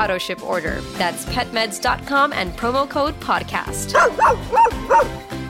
auto ship order. That's petmeds.com and promo code podcast.